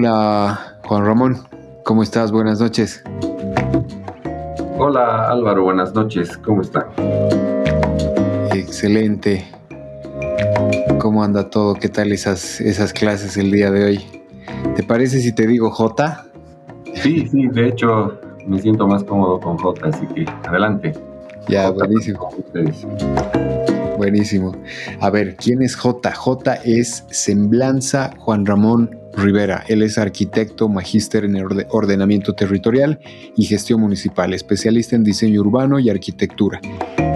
Hola Juan Ramón, ¿cómo estás? Buenas noches. Hola Álvaro, buenas noches, ¿cómo está? Excelente. ¿Cómo anda todo? ¿Qué tal esas, esas clases el día de hoy? ¿Te parece si te digo J? Sí, sí, de hecho me siento más cómodo con J, así que adelante. Ya, buenísimo. Buenísimo. A ver, ¿quién es J? J es Semblanza Juan Ramón Rivera. Él es arquitecto, magíster en ordenamiento territorial y gestión municipal, especialista en diseño urbano y arquitectura.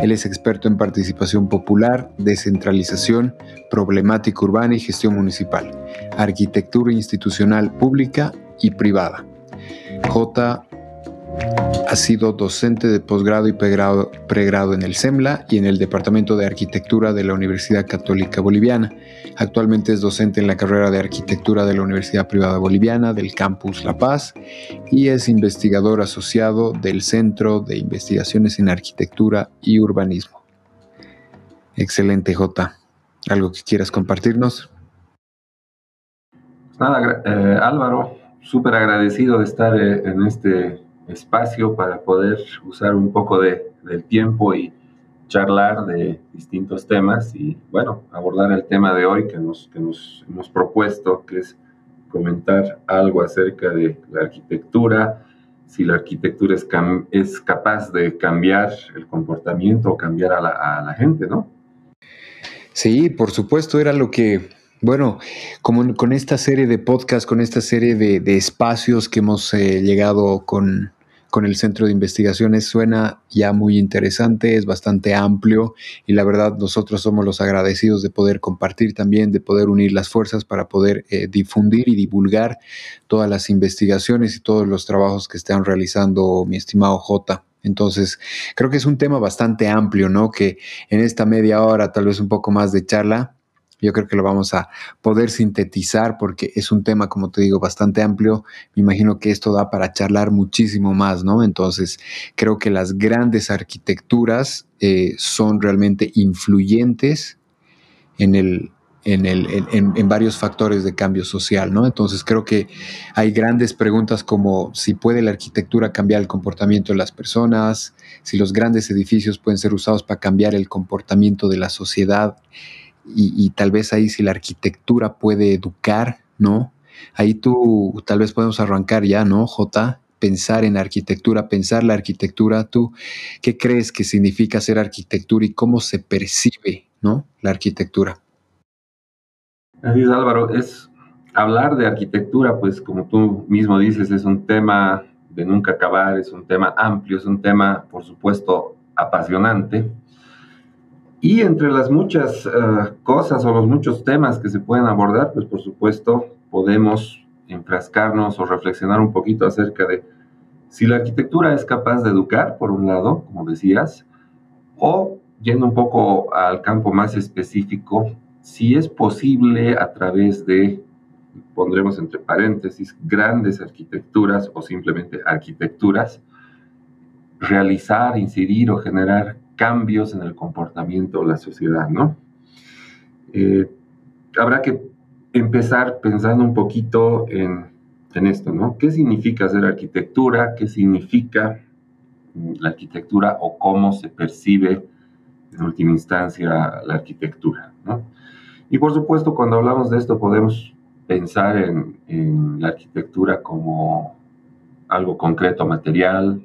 Él es experto en participación popular, descentralización, problemática urbana y gestión municipal, arquitectura institucional pública y privada. J ha sido docente de posgrado y pregrado, en el SEMLA y en el Departamento de Arquitectura de la Universidad Católica Boliviana. Actualmente es docente en la carrera de Arquitectura de la Universidad Privada Boliviana del Campus La Paz y es investigador asociado del Centro de Investigaciones en Arquitectura y Urbanismo. Excelente, J. ¿Algo que quieras compartirnos? Nada, eh, Álvaro, súper agradecido de estar eh, en este espacio para poder usar un poco de, del tiempo y charlar de distintos temas y, bueno, abordar el tema de hoy que nos, que nos hemos propuesto, que es comentar algo acerca de la arquitectura, si la arquitectura es, es capaz de cambiar el comportamiento o cambiar a la, gente, ¿no? Sí, por supuesto, era lo que, bueno, como con esta serie de podcasts, con esta serie de, de espacios que hemos eh, llegado con, con el centro de investigaciones suena ya muy interesante, es bastante amplio y la verdad nosotros somos los agradecidos de poder compartir también, de poder unir las fuerzas para poder eh, difundir y divulgar todas las investigaciones y todos los trabajos que están realizando mi estimado J. Entonces, creo que es un tema bastante amplio, ¿no? Que en esta media hora, tal vez un poco más de charla, yo creo que lo vamos a poder sintetizar porque es un tema, como te digo, bastante amplio. Me imagino que esto da para charlar muchísimo más, ¿no? Entonces, creo que las grandes arquitecturas eh, son realmente influyentes en el, en, el, en, en, varios factores de cambio social, ¿no? Entonces creo que hay grandes preguntas como si puede la arquitectura cambiar el comportamiento de las personas, si los grandes edificios pueden ser usados para cambiar el comportamiento de la sociedad y, tal vez ahí si la arquitectura puede educar, ¿no? Ahí tú tal vez podemos arrancar ya, ¿no, J? Pensar en arquitectura, pensar la arquitectura. ¿Tú qué crees que significa ser arquitectura y cómo se percibe, ¿no? La arquitectura. Así es, Álvaro. Es hablar de arquitectura, pues como tú mismo dices, es un tema de nunca acabar, es un tema amplio, es un tema, por supuesto, apasionante y entre las muchas eh, cosas o los muchos temas que se pueden abordar, pues por supuesto podemos enfrascarnos o reflexionar un poquito acerca de si la arquitectura es capaz de educar, por un lado, como decías, o yendo un poco al campo más específico, si es posible a través de, pondremos entre paréntesis, grandes arquitecturas o simplemente arquitecturas, realizar, incidir o generar cambios en el comportamiento de la sociedad, ¿no? Eh, habrá que empezar pensando un poquito en, en, esto, ¿no? ¿Qué significa hacer arquitectura? ¿Qué significa la arquitectura o cómo se percibe en última instancia la arquitectura, ¿no? Y por supuesto, cuando hablamos de esto podemos pensar en, en la arquitectura como algo concreto, material,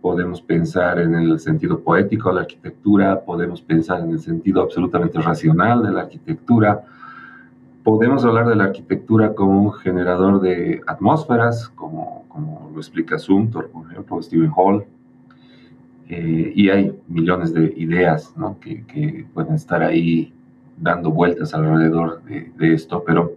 podemos pensar en el sentido poético de la arquitectura, podemos pensar en el sentido absolutamente racional de la arquitectura, podemos hablar de la arquitectura como un generador de atmósferas, como, como lo explica Sumter, por ejemplo, Stephen Hall, eh, y hay millones de ideas ¿no? que, pueden estar ahí dando vueltas alrededor de, de esto, pero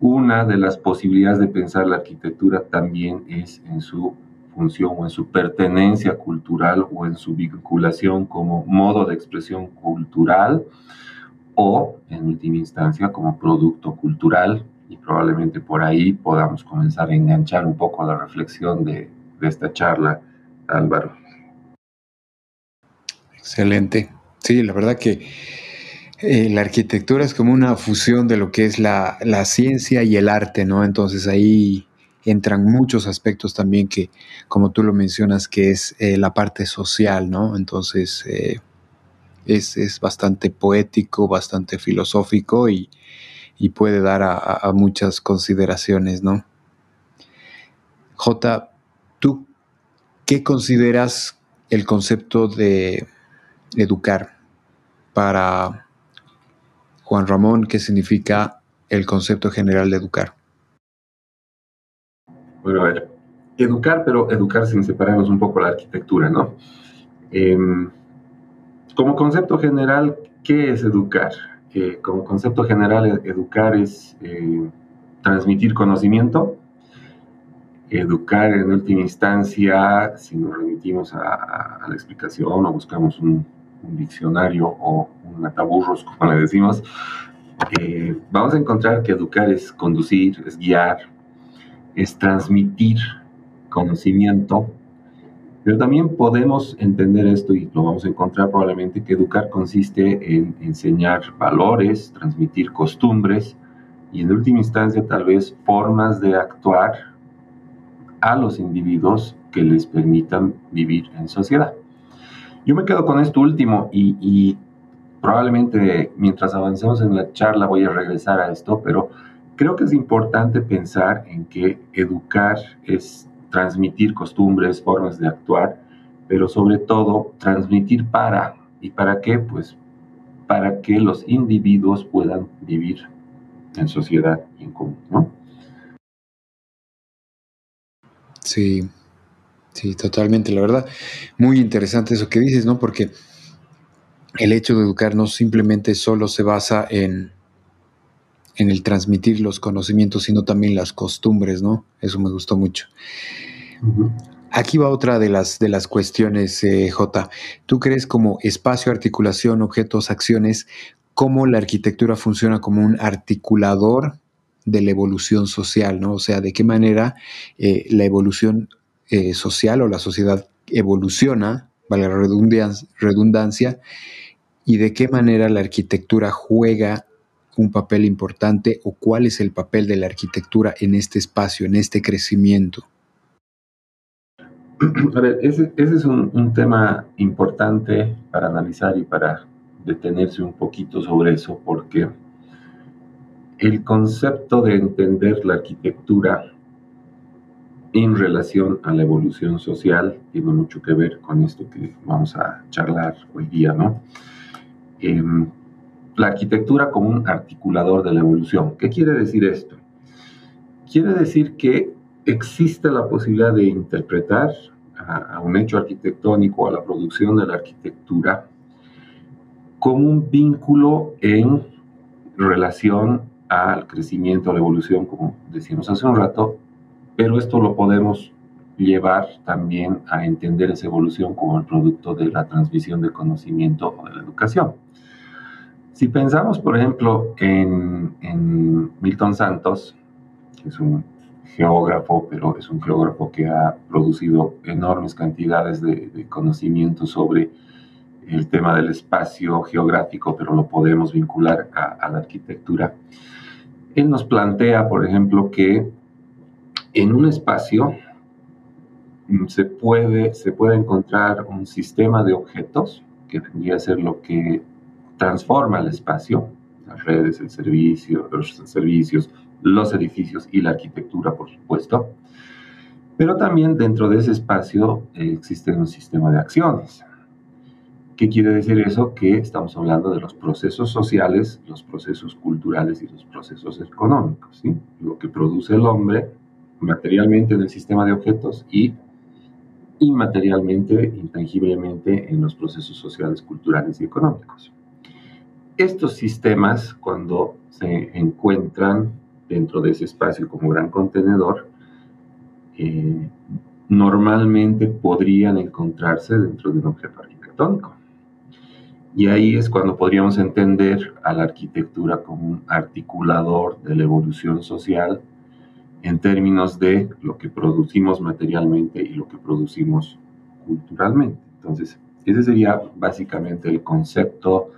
una de las posibilidades de pensar la arquitectura también es en su función o en su pertenencia cultural o en su vinculación como modo de expresión cultural o en última instancia como producto cultural y probablemente por ahí podamos comenzar a enganchar un poco la reflexión de, de esta charla, Álvaro. Excelente. Sí, la verdad que Eh, la arquitectura es como una fusión de lo que es la, ciencia y el arte, ¿no? Entonces ahí entran muchos aspectos también que, como tú lo mencionas, que es eh, la parte social, ¿no? Entonces eh, es, bastante poético, bastante filosófico y, puede dar a, muchas consideraciones, ¿no? J, ¿tú qué consideras el concepto de educar para Juan Ramón, ¿qué significa el concepto general de educar? Bueno, a ver, educar, pero educar sin separarnos un poco la arquitectura, ¿no? Em, como concepto general, ¿qué es educar? Como concepto general, educar es eh, transmitir conocimiento. Educar en última instancia, si nos remitimos a, la explicación o buscamos un, un diccionario o un ataburros, como le decimos, eh, vamos a encontrar que educar es conducir, es guiar, es transmitir conocimiento, pero también podemos entender esto y lo vamos a encontrar probablemente que educar consiste en enseñar valores, transmitir costumbres y en última instancia tal vez formas de actuar a los individuos que les permitan vivir en sociedad. Yo me quedo con esto último y, probablemente mientras avancemos en la charla voy a regresar a esto, pero creo que es importante pensar en que educar es transmitir costumbres, formas de actuar, pero sobre todo transmitir para, ¿y para qué? Pues para que los individuos puedan vivir en sociedad y en común, ¿no? Sí, Sí, totalmente, la verdad. Muy interesante eso que dices, ¿no? Porque el hecho de educar no simplemente solo se basa en, en el transmitir los conocimientos, sino también las costumbres, ¿no? Eso me gustó mucho. Aquí va otra de las, de las cuestiones, eh, J. ¿Tú crees como espacio, articulación, objetos, acciones, cómo la arquitectura funciona como un articulador de la evolución social, ¿no? O sea, de qué manera eh, la evolución eh, social o la sociedad evoluciona, vale la redundancia, y de qué manera la arquitectura juega un papel importante o cuál es el papel de la arquitectura en este espacio, en este crecimiento. A ver, ese, es un, un, tema importante para analizar y para detenerse un poquito sobre eso, porque el concepto de entender la arquitectura en relación a la evolución social tiene mucho que ver con esto que vamos a charlar hoy día, ¿no? Em, la arquitectura como un articulador de la evolución. ¿Qué quiere decir esto? Quiere decir que existe la posibilidad de interpretar a, un hecho arquitectónico, a la producción de la arquitectura, como un vínculo en relación al crecimiento, a la evolución, como decíamos hace un rato, pero esto lo podemos llevar también a entender esa evolución como el producto de la transmisión de conocimiento o de la educación. Si pensamos, por ejemplo, en, Milton Santos, que es un geógrafo, pero es un geógrafo que ha producido enormes cantidades de, conocimiento sobre el tema del espacio geográfico, pero lo podemos vincular a la arquitectura. Él nos plantea, por ejemplo, que en un espacio mm, se puede, se puede encontrar un sistema de objetos que vendría a ser lo que transforma el espacio, las redes, el servicio, los servicios, los edificios y la arquitectura, por supuesto. Pero también dentro de ese espacio eh, existe un sistema de acciones. ¿Qué quiere decir eso? Que estamos hablando de los procesos sociales, los procesos culturales y los procesos económicos. ¿sí? Lo que produce el hombre materialmente en el sistema de objetos y inmaterialmente, intangiblemente en los procesos sociales, culturales y económicos. Estos sistemas, cuando se encuentran dentro de ese espacio como gran contenedor, eh, normalmente podrían encontrarse dentro de un objeto arquitectónico. Y ahí es cuando podríamos entender a la arquitectura como un articulador de la evolución social en términos de lo que producimos materialmente y lo que producimos culturalmente. Entonces, ese sería básicamente el concepto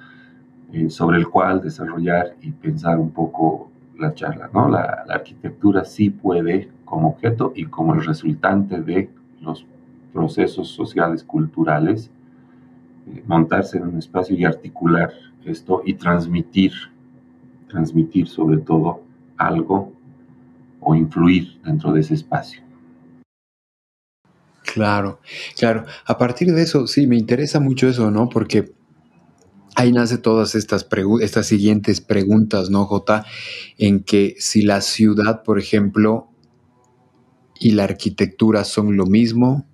eh, sobre el cual desarrollar y pensar un poco la charla. ¿no? La, arquitectura sí puede, como objeto y como el resultante de los procesos sociales, culturales, eh, montarse en un espacio y articular esto y transmitir, transmitir sobre todo algo o influir dentro de ese espacio. Claro, claro. A partir de eso, sí, me interesa mucho eso, ¿no? Porque ahí nace todas estas, estas siguientes preguntas, ¿no, Jota? En que si la ciudad, por ejemplo, y la arquitectura son lo mismo,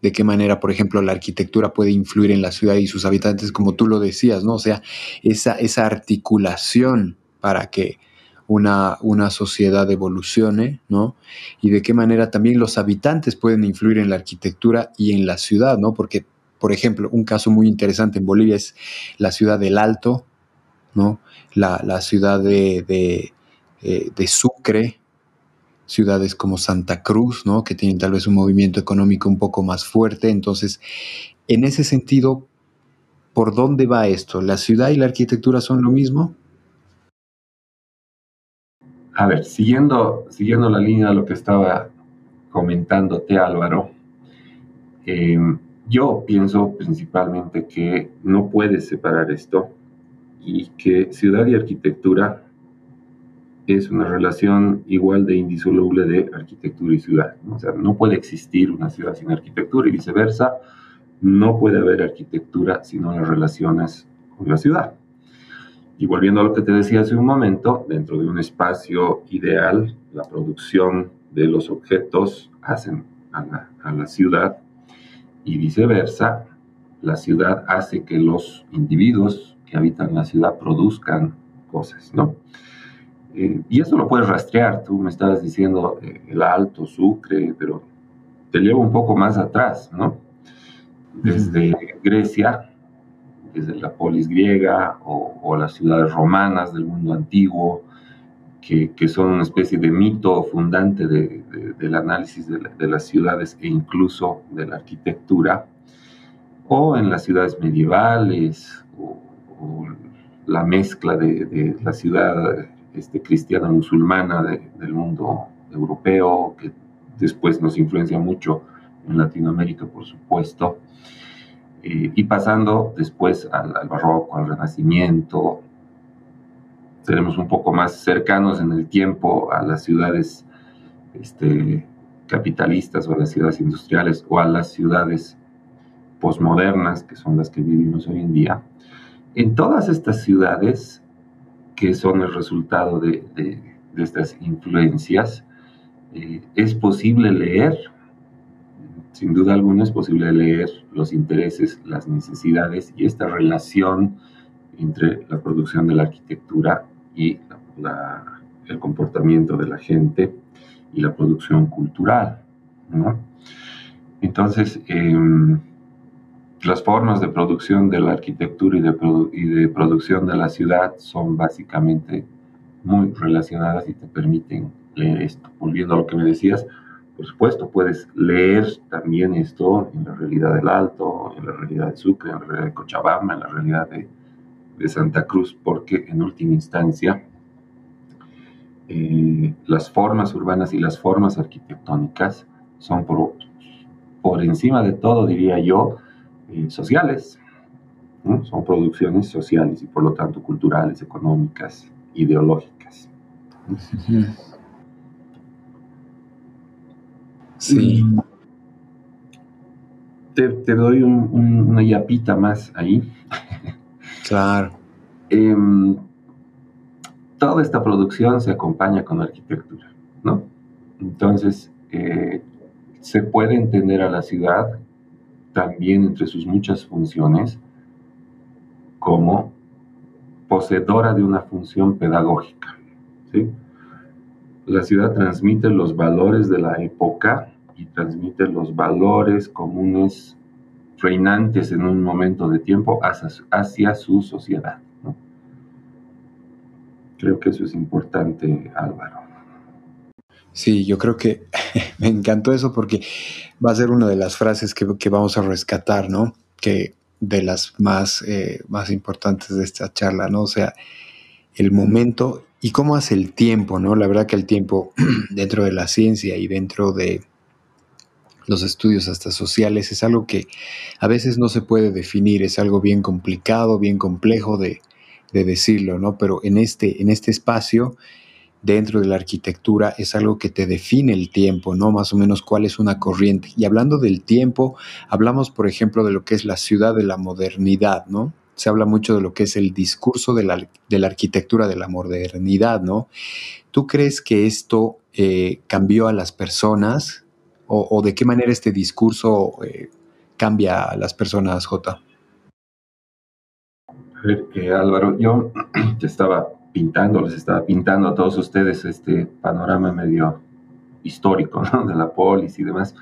de qué manera, por ejemplo, la arquitectura puede influir en la ciudad y sus habitantes, como tú lo decías, ¿no? O sea, esa, esa articulación para que una, una, sociedad evolucione, ¿no? Y de qué manera también los habitantes pueden influir en la arquitectura y en la ciudad, ¿no? Porque, por ejemplo, un caso muy interesante en Bolivia es la ciudad del Alto, ¿no? La, ciudad de, de, eh, de Sucre, ciudades como Santa Cruz, ¿no? que tienen tal vez un movimiento económico un poco más fuerte. Entonces, en ese sentido, ¿por dónde va esto? ¿La ciudad y la arquitectura son lo mismo? A ver, siguiendo, siguiendo la línea de lo que estaba comentándote Álvaro, em, yo pienso principalmente que no puedes separar esto y que ciudad y arquitectura es una relación igual de indisoluble de arquitectura y ciudad. O sea, no puede existir una ciudad sin arquitectura y viceversa. No puede haber arquitectura si no las relaciones con la ciudad. Y volviendo a lo que te decía hace un momento, dentro de un espacio ideal, la producción de los objetos hacen a la ciudad y viceversa. La ciudad hace que los individuos que habitan la ciudad produzcan cosas, ¿no? Eh, y eso lo puedes rastrear, tú me estabas diciendo eh, el Alto, Sucre, pero te llevo un poco más atrás, ¿no? Desde Grecia, desde la polis griega o, las ciudades romanas del mundo antiguo, que, que, son una especie de mito fundante de, del análisis de, las ciudades e incluso de la arquitectura, o en las ciudades medievales, o, o la mezcla de, la ciudad este, cristiana musulmana del mundo europeo, que después nos influencia mucho en Latinoamérica, por supuesto, eh, y pasando después al, barroco, al renacimiento, tenemos un poco más cercanos en el tiempo a las ciudades este, capitalistas o a las ciudades industriales o a las ciudades posmodernas, que son las que vivimos hoy en día. En todas estas ciudades que son el resultado de, estas influencias, eh, es posible leer, sin duda alguna es posible leer los intereses, las necesidades y esta relación entre la producción de la arquitectura y el comportamiento de la gente y la producción cultural. Entonces, em, las formas de producción de la arquitectura y de, producción de la ciudad son básicamente muy relacionadas y te permiten leer esto. Volviendo a lo que me decías, por supuesto, puedes leer también esto en la realidad del Alto, en la realidad de Sucre, en la realidad de Cochabamba, en la realidad de, Santa Cruz, porque en última instancia eh, las formas urbanas y las formas arquitectónicas son por, por encima de todo, diría yo, eh, sociales. Son producciones sociales y por lo tanto culturales, económicas, ideológicas. Sí. Te, doy una yapita más ahí. Claro. Em, toda esta producción se acompaña con arquitectura, ¿no? Entonces, eh, se puede entender a la ciudad también entre sus muchas funciones como poseedora de una función pedagógica. ¿sí? La ciudad transmite los valores de la época y transmite los valores comunes reinantes en un momento de tiempo hacia, su sociedad. Creo que eso es importante, Álvaro. Sí, yo creo que me encantó eso porque va a ser una de las frases que, vamos a rescatar, ¿no? Que de las más, eh, más importantes de esta charla, ¿no? O sea, el momento y cómo hace el tiempo, ¿no? La verdad que el tiempo dentro de la ciencia y dentro de los estudios hasta sociales es algo que a veces no se puede definir, es algo bien complicado, bien complejo de, de decirlo, ¿no? Pero en este, en este espacio dentro de la arquitectura es algo que te define el tiempo, ¿no? Más o menos cuál es una corriente. Y hablando del tiempo, hablamos, por ejemplo, de lo que es la ciudad de la modernidad, ¿no? Se habla mucho de lo que es el discurso de la, de la arquitectura de la modernidad, ¿no? ¿Tú crees que esto eh, cambió a las personas? O, de qué manera este discurso eh, cambia a las personas, J? A Álvaro, yo estaba pintando, les estaba pintando a todos ustedes este panorama medio histórico de la polis y demás.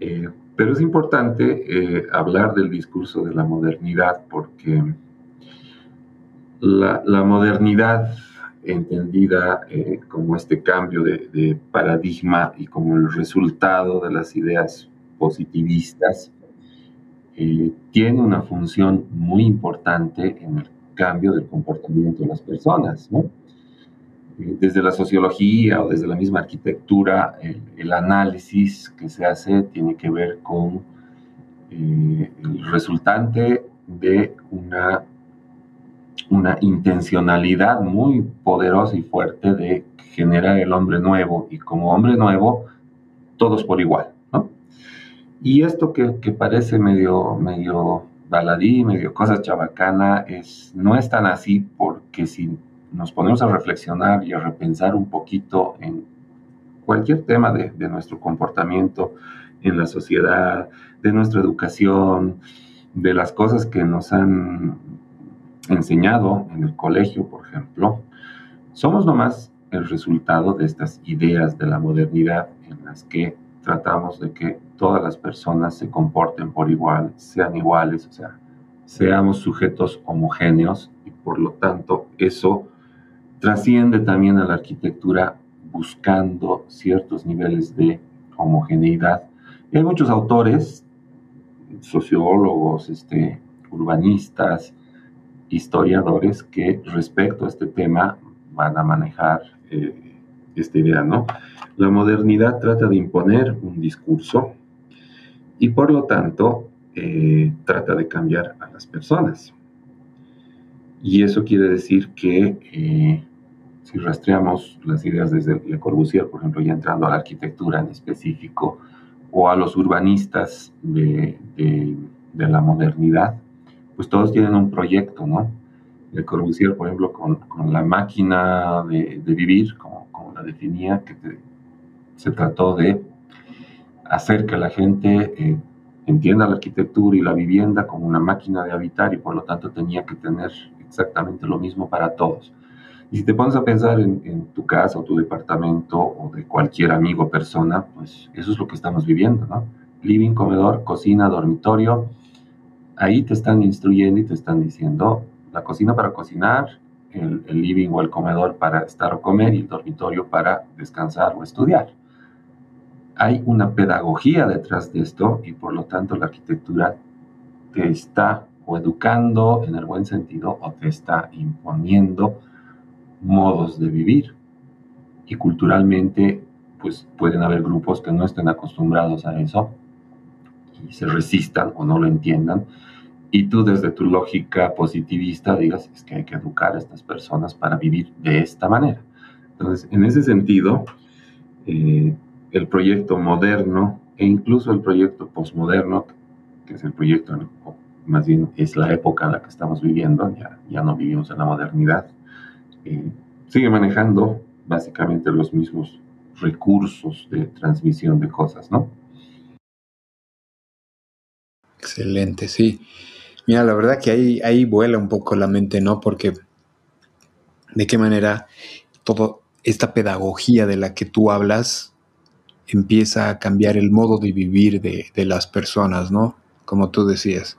Eh, pero es importante eh, hablar del discurso de la modernidad porque la, modernidad entendida eh, como este cambio de, paradigma y como el resultado de las ideas positivistas, tiene una función muy importante en el cambio del comportamiento de las personas, ¿no? Eh, desde la sociología o desde la misma arquitectura, el, análisis que se hace tiene que ver con eh, el resultante de una, una intencionalidad muy poderosa y fuerte de generar el hombre nuevo y como hombre nuevo, todos por igual, ¿no? Y esto que, que parece medio, medio baladí, medio cosa chabacana, es, no es tan así porque si nos ponemos a reflexionar y a repensar un poquito en cualquier tema de, nuestro comportamiento en la sociedad, de nuestra educación, de las cosas que nos han enseñado en el colegio, por ejemplo, somos nomás el resultado de estas ideas de la modernidad en las que tratamos de que todas las personas se comporten por igual, sean iguales, o sea, seamos sujetos homogéneos y por lo tanto eso trasciende también a la arquitectura buscando ciertos niveles de homogeneidad. Y hay muchos autores, sociólogos, este, urbanistas, historiadores que respecto a este tema van a manejar eh, esta idea, ¿no? La modernidad trata de imponer un discurso y por lo tanto eh, trata de cambiar a las personas. Y eso quiere decir que eh, si rastreamos las ideas desde Le Corbusier, por ejemplo, ya entrando a la arquitectura en específico, o a los urbanistas de, la modernidad, pues todos tienen un proyecto, ¿no? Le Corbusier, por ejemplo, con, la máquina de, vivir, como, la definía, que se trató de hacer que la gente eh, entienda la arquitectura y la vivienda como una máquina de habitar y por lo tanto tenía que tener exactamente lo mismo para todos. Y si te pones a pensar en, tu casa o tu departamento o de cualquier amigo o persona, pues eso es lo que estamos viviendo, ¿no? Living, comedor, cocina, dormitorio. Ahí te están instruyendo y te están diciendo la cocina para cocinar, el, el living o el comedor para estar o comer y el dormitorio para descansar o estudiar hay una pedagogía detrás de esto y por lo tanto la arquitectura te está o educando en el buen sentido o te está imponiendo modos de vivir. Y culturalmente, pues pueden haber grupos que no estén acostumbrados a eso y se resistan o no lo entiendan. Y tú desde tu lógica positivista digas, es que hay que educar a estas personas para vivir de esta manera. Entonces, en ese sentido, eh, el proyecto moderno e incluso el proyecto posmoderno, que es el proyecto, más bien es la época en la que estamos viviendo, ya, ya no vivimos en la modernidad, eh, sigue manejando básicamente los mismos recursos de transmisión de cosas, ¿no? Excelente, sí. Mira, la verdad que ahí, ahí vuela un poco la mente, ¿no? Porque de qué manera toda esta pedagogía de la que tú hablas empieza a cambiar el modo de vivir de, las personas, ¿no? Como tú decías,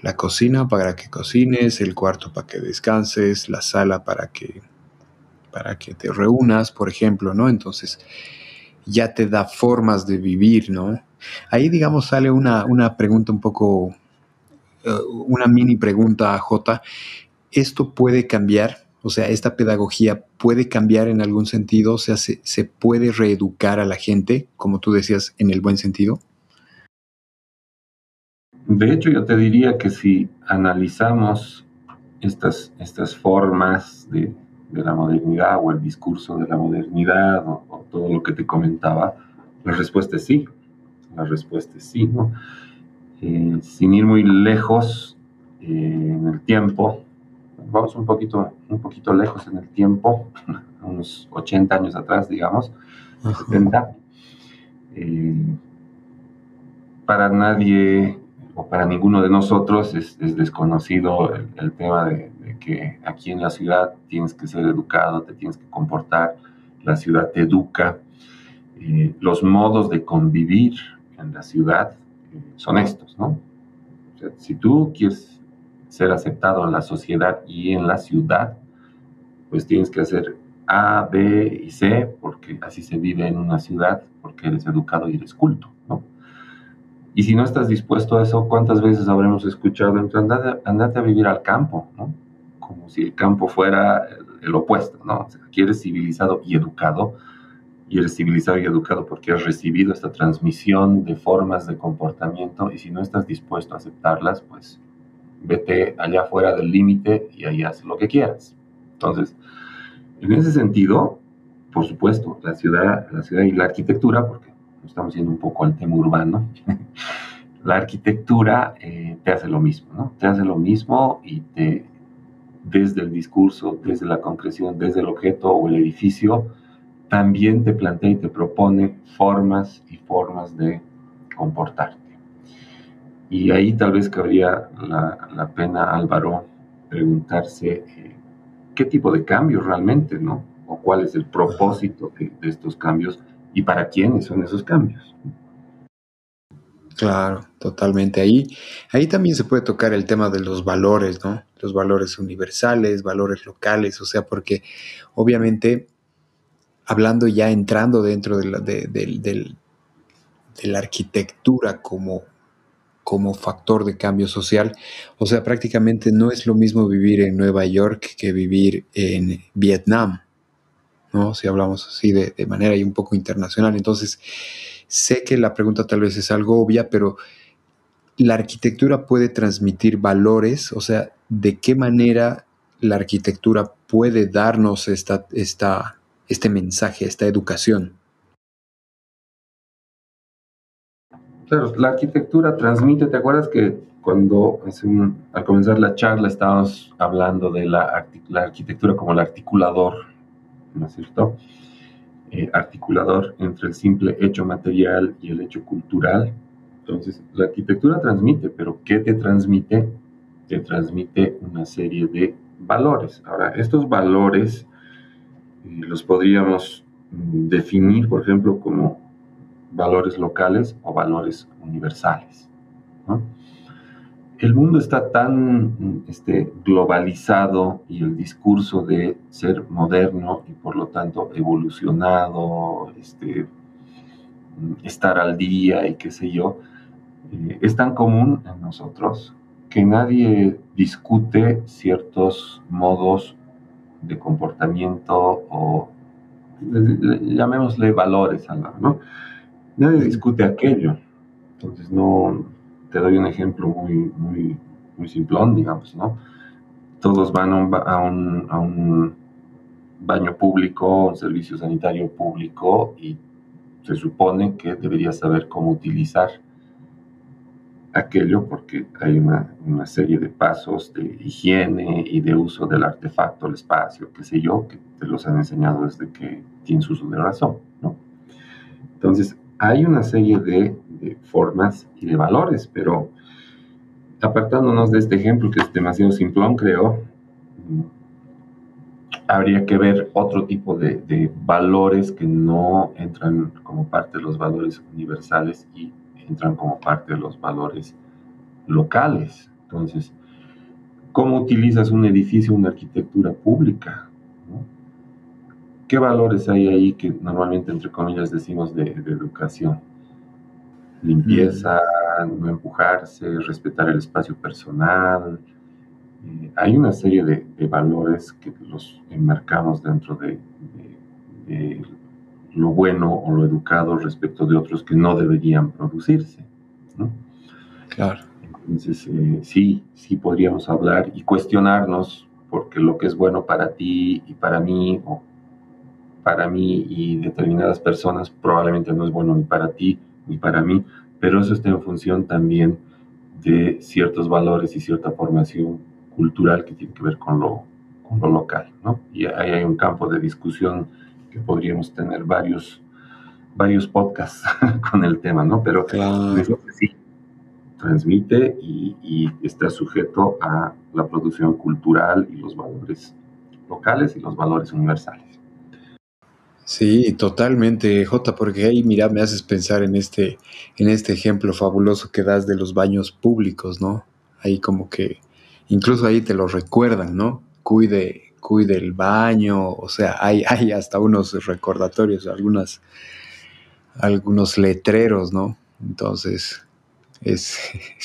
la cocina para que cocines, el cuarto para que descanses, la sala para que, para que te reúnas, por ejemplo, ¿no? Entonces, ya te da formas de vivir, ¿no? Ahí, digamos, sale una, una pregunta un poco una mini pregunta a J. ¿Esto puede cambiar? O sea, esta pedagogía puede cambiar en algún sentido, o sea, se, puede reeducar a la gente, como tú decías, en el buen sentido. De hecho, yo te diría que si analizamos estas, estas formas de, la modernidad o el discurso de la modernidad o, todo lo que te comentaba, la respuesta es sí. La respuesta es sí, ¿no? Eh, sin ir muy lejos eh, en el tiempo, vamos un poquito, un poquito lejos en el tiempo, unos 80 años atrás, digamos, 70. Eh, para nadie o para ninguno de nosotros es, desconocido el, tema de, que aquí en la ciudad tienes que ser educado, te tienes que comportar, la ciudad te educa. Eh, los modos de convivir en la ciudad son estos, ¿no? si tú quieres ser aceptado en la sociedad y en la ciudad, pues tienes que hacer A, B y C, porque así se vive en una ciudad, porque eres educado y eres culto, ¿no? Y si no estás dispuesto a eso, ¿cuántas veces habremos escuchado entre andate, a vivir al campo, ¿no? Como si el campo fuera el, opuesto, ¿no? O sea, aquí eres civilizado y educado, y eres civilizado y educado porque has recibido esta transmisión de formas de comportamiento, y si no estás dispuesto a aceptarlas, pues vete allá fuera del límite y ahí haz lo que quieras. Entonces, en ese sentido, por supuesto, la ciudad, la ciudad y la arquitectura, porque estamos yendo un poco al tema urbano, la arquitectura eh, te hace lo mismo, ¿no? Te hace lo mismo y te, desde el discurso, desde la concreción, desde el objeto o el edificio, también te plantea y te propone formas y formas de comportarte. Y ahí tal vez cabría la, pena, Álvaro, preguntarse eh, qué tipo de cambios realmente, ¿no? O cuál es el propósito de, estos cambios y para quiénes son esos cambios. Claro, totalmente. Ahí, ahí también se puede tocar el tema de los valores, ¿no? Los valores universales, valores locales, o sea, porque obviamente, hablando ya entrando dentro de la, de arquitectura como como factor de cambio social. O sea, prácticamente no es lo mismo vivir en Nueva York que vivir en Vietnam, ¿no? Si hablamos así de, manera y un poco internacional. Entonces, sé que la pregunta tal vez es algo obvia, pero la arquitectura puede transmitir valores, o sea, ¿de qué manera la arquitectura puede darnos esta, esta, este mensaje, esta educación? Claro, la arquitectura transmite, ¿te acuerdas que cuando al comenzar la charla estábamos hablando de la, arquitectura como el articulador, ¿no es cierto? Eh, articulador entre el simple hecho material y el hecho cultural. Entonces, la arquitectura transmite, pero ¿qué te transmite? Te transmite una serie de valores. Ahora, estos valores los podríamos mm, definir, por ejemplo, como valores locales o valores universales. El mundo está tan este, globalizado y el discurso de ser moderno y por lo tanto evolucionado, este, estar al día y qué sé yo, eh, es tan común en nosotros que nadie discute ciertos modos de comportamiento o llamémosle valores, ¿no? Nadie discute aquello. Entonces, no, te doy un ejemplo muy, muy, muy simplón, digamos, ¿no? Todos van a un, a un, baño público, un servicio sanitario público y se supone que deberías saber cómo utilizar aquello porque hay una, serie de pasos de higiene y de uso del artefacto, el espacio, qué sé yo, que te los han enseñado desde que tienes uso de razón, ¿no? Entonces, hay una serie de, formas y de valores, pero apartándonos de este ejemplo que es demasiado simplón, creo, habría que ver otro tipo de, valores que no entran como parte de los valores universales y entran como parte de los valores locales. Entonces, ¿cómo utilizas un edificio, una arquitectura pública? ¿Qué valores hay ahí que normalmente, entre comillas, decimos de, educación? limpieza, no empujarse, respetar el espacio personal. Eh, hay una serie de, valores que los enmarcamos dentro de, lo bueno o lo educado respecto de otros que no deberían producirse. Claro. Entonces, eh, sí, sí podríamos hablar y cuestionarnos porque lo que es bueno para ti y para mí o para mí y determinadas personas probablemente no es bueno ni para ti ni para mí, pero eso está en función también de ciertos valores y cierta formación cultural que tiene que ver con lo, con lo local, ¿no? Y ahí hay un campo de discusión que podríamos tener varios, varios podcasts con el tema, ¿no? Pero claro. sí, transmite y, y, está sujeto a la producción cultural y los valores locales y los valores universales. Sí, totalmente, Jota, porque ahí, mira, me haces pensar en este, en este ejemplo fabuloso que das de los baños públicos, ¿no? Ahí como que, incluso ahí te lo recuerdan, ¿no? Cuide, cuide el baño, o sea, hay, hay hasta unos recordatorios, algunas, algunos letreros, ¿no? Entonces, es,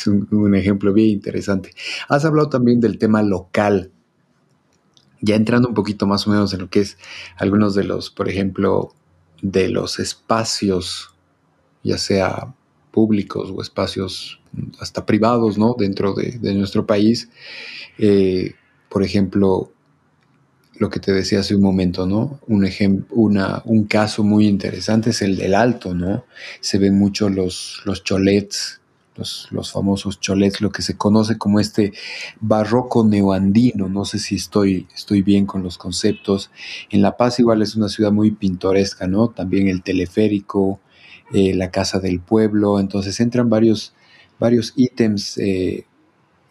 un, ejemplo bien interesante. Has hablado también del tema local. Ya entrando un poquito más o menos en lo que es algunos de los, por ejemplo, de los espacios, ya sea públicos o espacios hasta privados, ¿no? Dentro de, nuestro país. Eh, por ejemplo, lo que te decía hace un momento, ¿no? Un, una, un caso muy interesante es el del alto, ¿no? Se ven mucho los, los cholets los, famosos cholets, lo que se conoce como este barroco neoandino. No sé si estoy, estoy bien con los conceptos. En La Paz igual es una ciudad muy pintoresca, ¿no? También el teleférico, eh, la casa del pueblo. Entonces entran varios, varios ítems eh,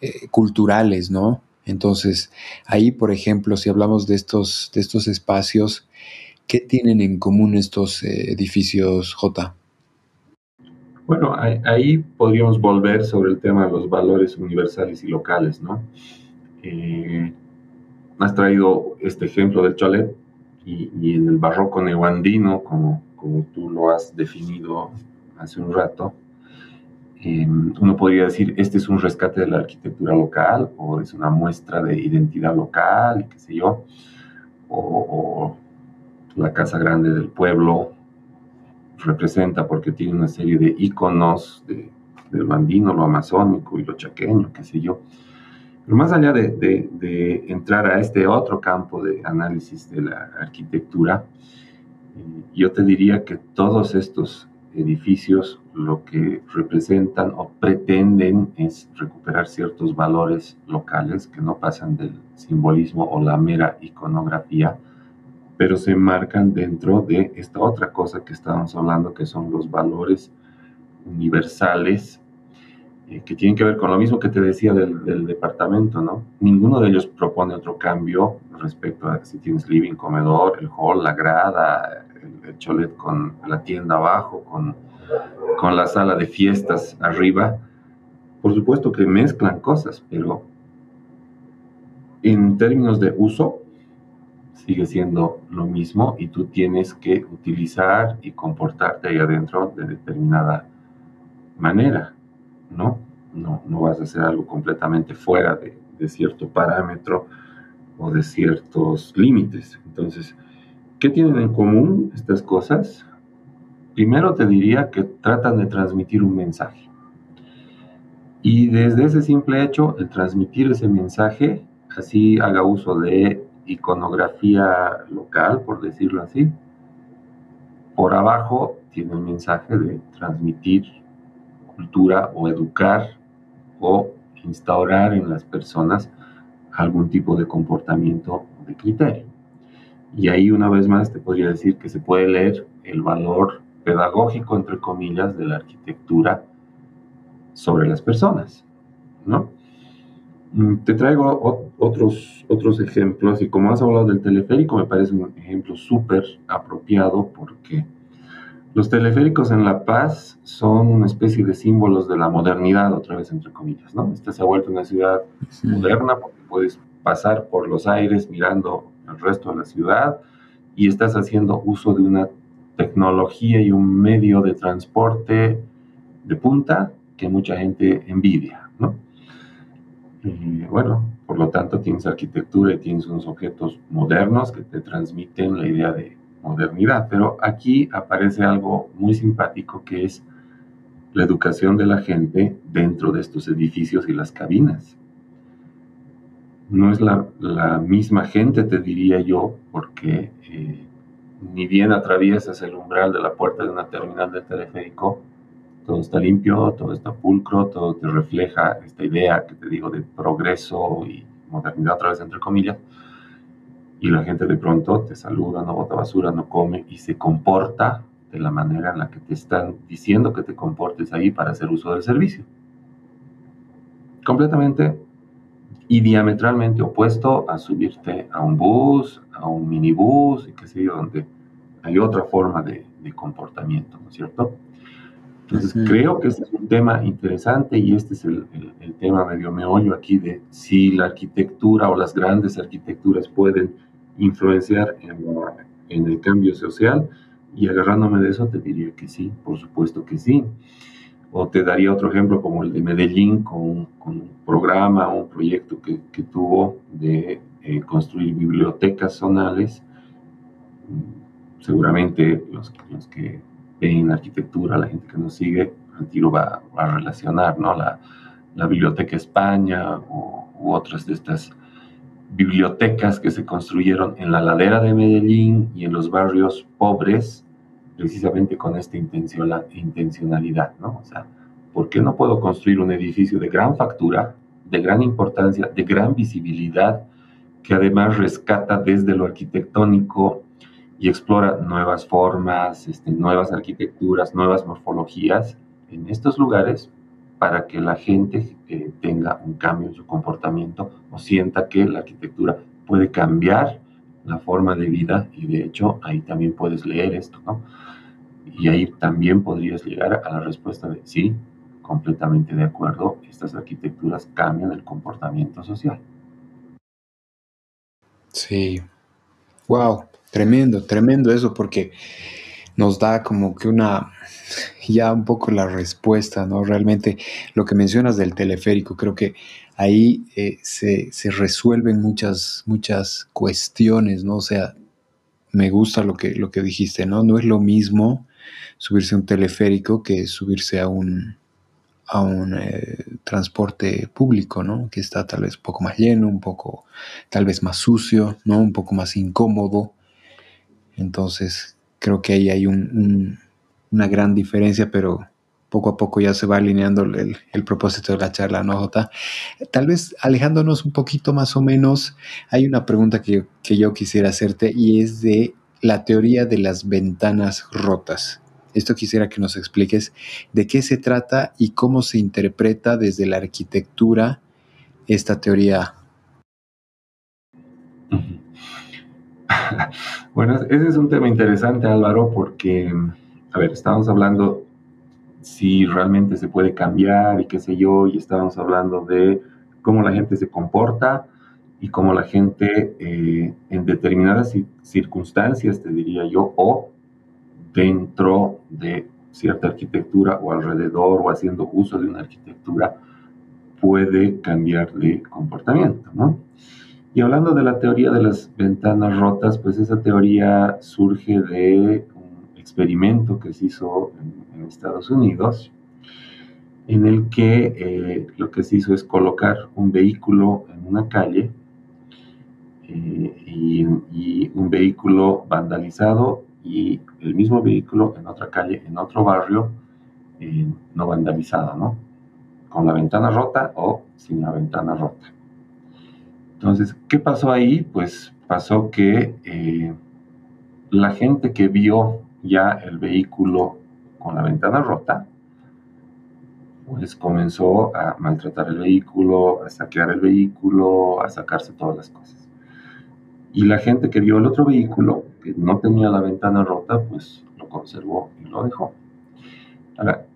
eh, culturales, ¿no? Entonces ahí, por ejemplo, si hablamos de estos, de estos espacios, ¿qué tienen en común estos edificios, J? Bueno, ahí, podríamos volver sobre el tema de los valores universales y locales, ¿no? Eh, has traído este ejemplo del chalet y, en el barroco neoandino, como, como tú lo has definido hace un rato, eh, uno podría decir, este es un rescate de la arquitectura local o es una muestra de identidad local, qué sé yo, o la casa grande del pueblo, representa porque tiene una serie de iconos de, del bandino, lo amazónico y lo chaqueño, qué sé yo. Pero más allá de, entrar a este otro campo de análisis de la arquitectura, eh, yo te diría que todos estos edificios lo que representan o pretenden es recuperar ciertos valores locales que no pasan del simbolismo o la mera iconografía, pero se marcan dentro de esta otra cosa que estábamos hablando, que son los valores universales, eh, que tienen que ver con lo mismo que te decía del, departamento, ¿no? Ninguno de ellos propone otro cambio respecto a si tienes living, comedor, el hall, la grada, el, cholet con la tienda abajo, con, con la sala de fiestas arriba. Por supuesto que mezclan cosas, pero en términos de uso, sigue siendo lo mismo y tú tienes que utilizar y comportarte ahí adentro de determinada manera, ¿no? No, no vas a hacer algo completamente fuera de, de cierto parámetro o de ciertos límites. Entonces, ¿qué tienen en común estas cosas? Primero te diría que tratan de transmitir un mensaje. Y desde ese simple hecho, el transmitir ese mensaje, así haga uso de iconografía local, por decirlo así. Por abajo tiene el mensaje de transmitir cultura o educar o instaurar en las personas algún tipo de comportamiento o de criterio. Y ahí una vez más te podría decir que se puede leer el valor pedagógico, entre comillas, de la arquitectura sobre las personas, ¿no? Mm, te traigo otros, otros ejemplos y como has hablado del teleférico, me parece un ejemplo súper apropiado porque los teleféricos en La Paz son una especie de símbolos de la modernidad, otra vez entre comillas, ¿no? Esta se ha vuelto una ciudad moderna porque puedes pasar por los aires mirando el resto de la ciudad y estás haciendo uso de una tecnología y un medio de transporte de punta que mucha gente envidia, ¿no? Bueno, por lo tanto tienes arquitectura y tienes unos objetos modernos que te transmiten la idea de modernidad, pero aquí aparece algo muy simpático que es la educación de la gente dentro de estos edificios y las cabinas. No es la, misma gente, te diría yo, porque eh, ni bien atraviesas el umbral de la puerta de una terminal de teleférico, todo está limpio, todo está pulcro, todo te refleja esta idea que te digo de progreso y modernidad otra vez entre comillas, y la gente de pronto te saluda, no bota basura, no come y se comporta de la manera en la que te están diciendo que te comportes ahí para hacer uso del servicio. Completamente y diametralmente opuesto a subirte a un bus, a un minibús y qué sé yo, donde hay otra forma de, comportamiento, ¿no es cierto? Entonces creo que este es un tema interesante y este es el, el tema medio meollo aquí de si la arquitectura o las grandes arquitecturas pueden influenciar en, en el cambio social y agarrándome de eso te diría que sí, por supuesto que sí. O te daría otro ejemplo como el de Medellín con, un programa un proyecto que, que tuvo de eh, construir bibliotecas zonales. Seguramente los, que ven arquitectura, la gente que nos sigue, al tiro va, a relacionar ¿no? la, Biblioteca España u otras de estas bibliotecas que se construyeron en la ladera de Medellín y en los barrios pobres, precisamente con esta intencionalidad, ¿no? O sea, ¿por qué no puedo construir un edificio de gran factura, de gran importancia, de gran visibilidad, que además rescata desde lo arquitectónico y explora nuevas formas, este, nuevas arquitecturas, nuevas morfologías en estos lugares para que la gente eh, tenga un cambio en su comportamiento o sienta que la arquitectura puede cambiar la forma de vida y de hecho ahí también puedes leer esto, ¿no? Y ahí también podrías llegar a la respuesta de sí, completamente de acuerdo, estas arquitecturas cambian el comportamiento social. Sí, wow, tremendo, tremendo eso porque nos da como que una, ya un poco la respuesta, ¿no? Realmente lo que mencionas del teleférico, creo que ahí eh, se, resuelven muchas, muchas cuestiones, ¿no? O sea, me gusta lo que, lo que dijiste, ¿no? No es lo mismo subirse a un teleférico que subirse a un, a un eh, transporte público, ¿no? Que está tal vez un poco más lleno, un poco, tal vez más sucio, ¿no? Un poco más incómodo. Entonces, creo que ahí hay una gran diferencia, pero poco a poco ya se va alineando el, propósito de la charla, ¿no, Jota? Tal vez alejándonos un poquito más o menos, hay una pregunta que, que yo quisiera hacerte y es de la teoría de las ventanas rotas. Esto quisiera que nos expliques de qué se trata y cómo se interpreta desde la arquitectura esta teoría bueno, ese es un tema interesante, Álvaro, porque, a ver, estábamos hablando si realmente se puede cambiar y qué sé yo, y estábamos hablando de cómo la gente se comporta y cómo la gente eh, en determinadas circunstancias, te diría yo, o dentro de cierta arquitectura o alrededor o haciendo uso de una arquitectura, puede cambiar de comportamiento, ¿no? Y hablando de la teoría de las ventanas rotas, pues esa teoría surge de un experimento que se hizo en, Estados Unidos, en el que eh, lo que se hizo es colocar un vehículo en una calle eh, y, un vehículo vandalizado y el mismo vehículo en otra calle, en otro barrio, eh, no vandalizado, ¿no? Con la ventana rota o sin la ventana rota. Entonces, ¿qué pasó ahí? Pues pasó que eh, la gente que vio ya el vehículo con la ventana rota, pues comenzó a maltratar el vehículo, a saquear el vehículo, a sacarse todas las cosas. Y la gente que vio el otro vehículo, que no tenía la ventana rota, pues lo conservó y lo dejó. Ahora,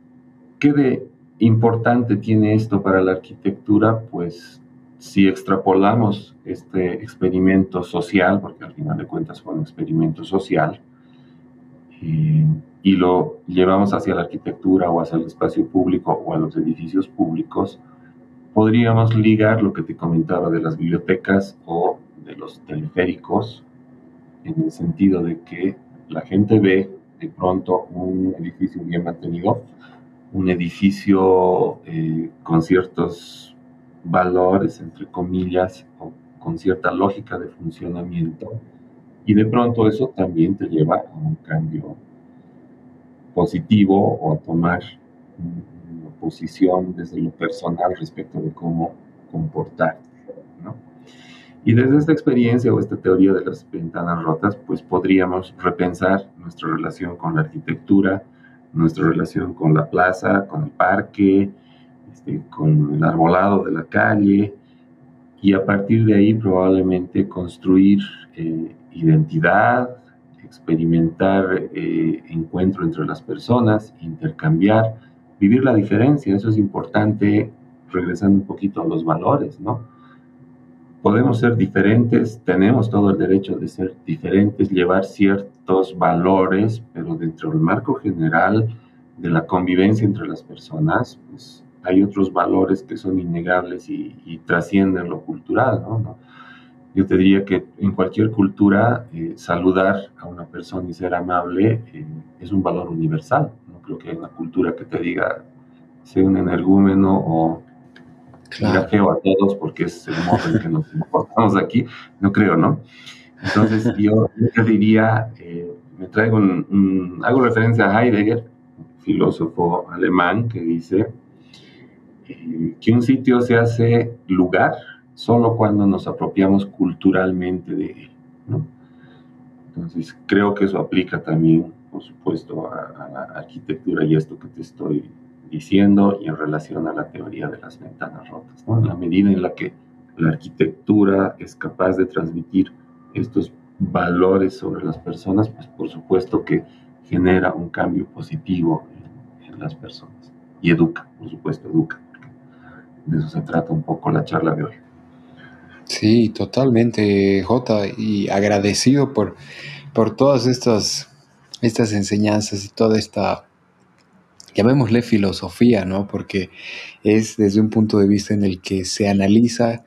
¿qué de importante tiene esto para la arquitectura? Pues si extrapolamos este experimento social, porque al final de cuentas fue un experimento social, eh, y lo llevamos hacia la arquitectura o hacia el espacio público o a los edificios públicos, podríamos ligar lo que te comentaba de las bibliotecas o de los teleféricos, en el sentido de que la gente ve de pronto un edificio bien mantenido, un edificio eh, con ciertos valores, entre comillas, o con cierta lógica de funcionamiento, y de pronto eso también te lleva a un cambio positivo o a tomar una posición desde lo personal respecto de cómo comportarte. Y desde esta experiencia o esta teoría de las ventanas rotas, pues podríamos repensar nuestra relación con la arquitectura, nuestra relación con la plaza, con el parque, este, con el arbolado de la calle, y a partir de ahí probablemente construir eh, identidad, experimentar eh, encuentro entre las personas, intercambiar, vivir la diferencia, eso es importante, regresando un poquito a los valores, ¿no? Podemos ser diferentes, tenemos todo el derecho de ser diferentes, llevar ciertos valores, pero dentro del marco general de la convivencia entre las personas, pues hay otros valores que son innegables y, trascienden lo cultural, ¿no? Yo te diría que en cualquier cultura eh, saludar a una persona y ser amable eh, es un valor universal. No creo que hay una cultura que te diga sé un energúmeno o claro. feo a todos porque es el modo en que nos comportamos aquí. No creo, ¿no? Entonces yo, te diría, eh, me traigo un, hago referencia a Heidegger, filósofo alemán, que dice que un sitio se hace lugar solo cuando nos apropiamos culturalmente de él. ¿no? Entonces, creo que eso aplica también, por supuesto, a, la arquitectura y esto que te estoy diciendo y en relación a la teoría de las ventanas rotas. ¿no? En la medida en la que la arquitectura es capaz de transmitir estos valores sobre las personas, pues por supuesto que genera un cambio positivo en, en las personas y educa, por supuesto, educa de eso se trata un poco la charla de hoy. Sí, totalmente, Jota, y agradecido por, por todas estas, estas enseñanzas y toda esta, llamémosle filosofía, ¿no? Porque es desde un punto de vista en el que se analiza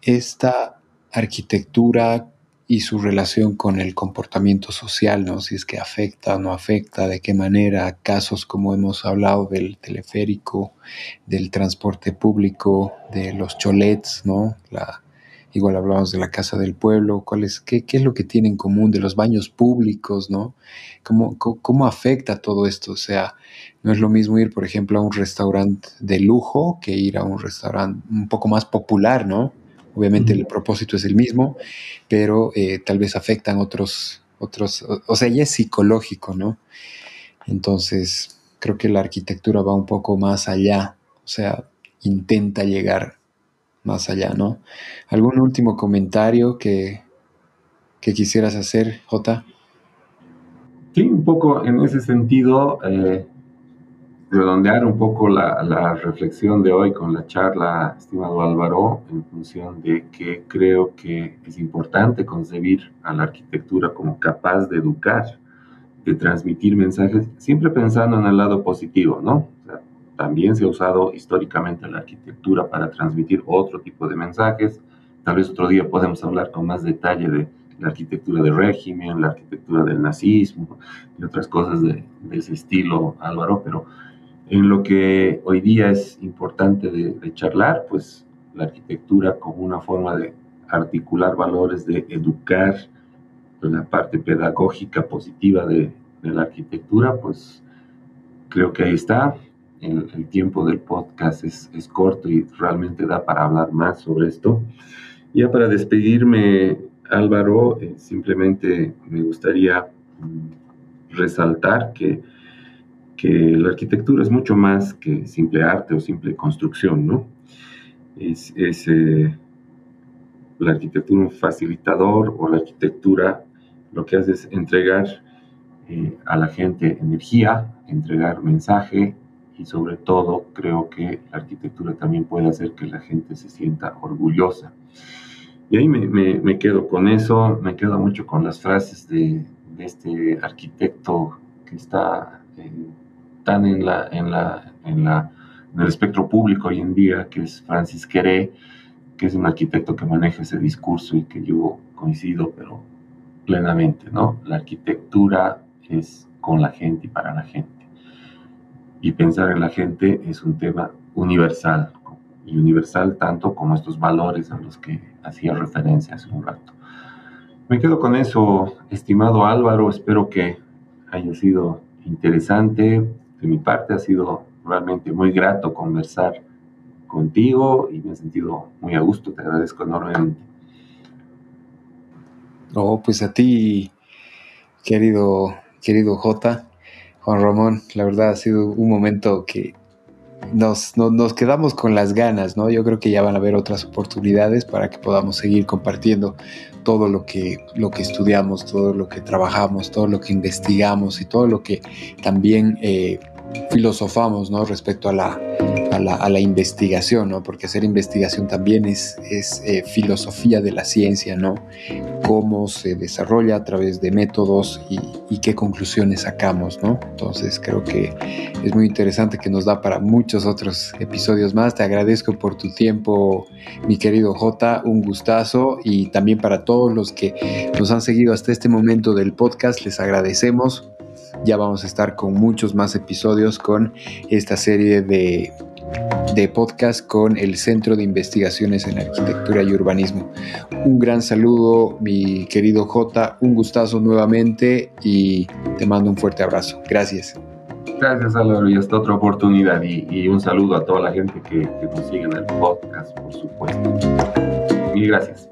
esta arquitectura y su relación con el comportamiento social, ¿no? Si es que afecta o no afecta, de qué manera, casos como hemos hablado del teleférico, del transporte público, de los cholets, ¿no? La, igual hablamos de la casa del pueblo, cuál es, qué, qué, es lo que tiene en común de los baños públicos, ¿no? ¿Cómo, ¿Cómo afecta todo esto? O sea, no es lo mismo ir, por ejemplo, a un restaurante de lujo que ir a un restaurante un poco más popular, ¿no? Obviamente el propósito es el mismo, pero eh, tal vez afectan otros, otros, o, sea, ya es psicológico, ¿no? Entonces, creo que la arquitectura va un poco más allá, o sea, intenta llegar más allá, ¿no? ¿Algún último comentario que, que quisieras hacer, Jota? Sí, un poco en ese sentido, eh, redondear un poco la, reflexión de hoy con la charla, estimado Álvaro, en función de que creo que es importante concebir a la arquitectura como capaz de educar, de transmitir mensajes, siempre pensando en el lado positivo, ¿no? también se ha usado históricamente la arquitectura para transmitir otro tipo de mensajes. Tal vez otro día podemos hablar con más detalle de la arquitectura de régimen, la arquitectura del nazismo y otras cosas de, de ese estilo, Álvaro, pero en lo que hoy día es importante de, charlar, pues la arquitectura como una forma de articular valores, de educar la parte pedagógica positiva de, la arquitectura, pues creo que ahí está. El, tiempo del podcast es, es, corto y realmente da para hablar más sobre esto. Ya para despedirme, Álvaro, eh, simplemente me gustaría mm, resaltar que que la arquitectura es mucho más que simple arte o simple construcción, ¿no? Es, eh, la arquitectura un facilitador o la arquitectura lo que hace es entregar eh, a la gente energía, entregar mensaje y sobre todo creo que la arquitectura también puede hacer que la gente se sienta orgullosa. Y ahí me, quedo con eso, me quedo mucho con las frases de, de este arquitecto que está tan en, la, en, la, en, la, en el espectro público hoy en día, que es Francis Queré, que es un arquitecto que maneja ese discurso y que yo coincido, pero plenamente, ¿no? La arquitectura es con la gente y para la gente. Y pensar en la gente es un tema universal, y universal tanto como estos valores a los que hacía referencia hace un rato. Me quedo con eso, estimado Álvaro, espero que haya sido interesante. De mi parte ha sido realmente muy grato conversar contigo y me he sentido muy a gusto, te agradezco enormemente. Oh, pues a ti, querido, querido J, Juan Ramón, la verdad ha sido un momento que nos, nos, quedamos con las ganas, ¿no? Yo creo que ya van a haber otras oportunidades para que podamos seguir compartiendo todo lo que, lo que estudiamos, todo lo que trabajamos, todo lo que investigamos y todo lo que también eh, filosofamos, ¿no? Respecto a la, a la, investigación, ¿no? Porque hacer investigación también es, es eh, filosofía de la ciencia, ¿no? Cómo se desarrolla a través de métodos y, y, qué conclusiones sacamos, ¿no? Entonces creo que es muy interesante que nos da para muchos otros episodios más. Te agradezco por tu tiempo, mi querido J, un gustazo y también para todos los que nos han seguido hasta este momento del podcast, les agradecemos ya vamos a estar con muchos más episodios con esta serie de de podcast con el Centro de Investigaciones en Arquitectura y Urbanismo. Un gran saludo, mi querido J, un gustazo nuevamente y te mando un fuerte abrazo. Gracias. Gracias Álvaro y hasta otra oportunidad y, un saludo a toda la gente que, que nos sigue en el podcast, por supuesto. Mil gracias.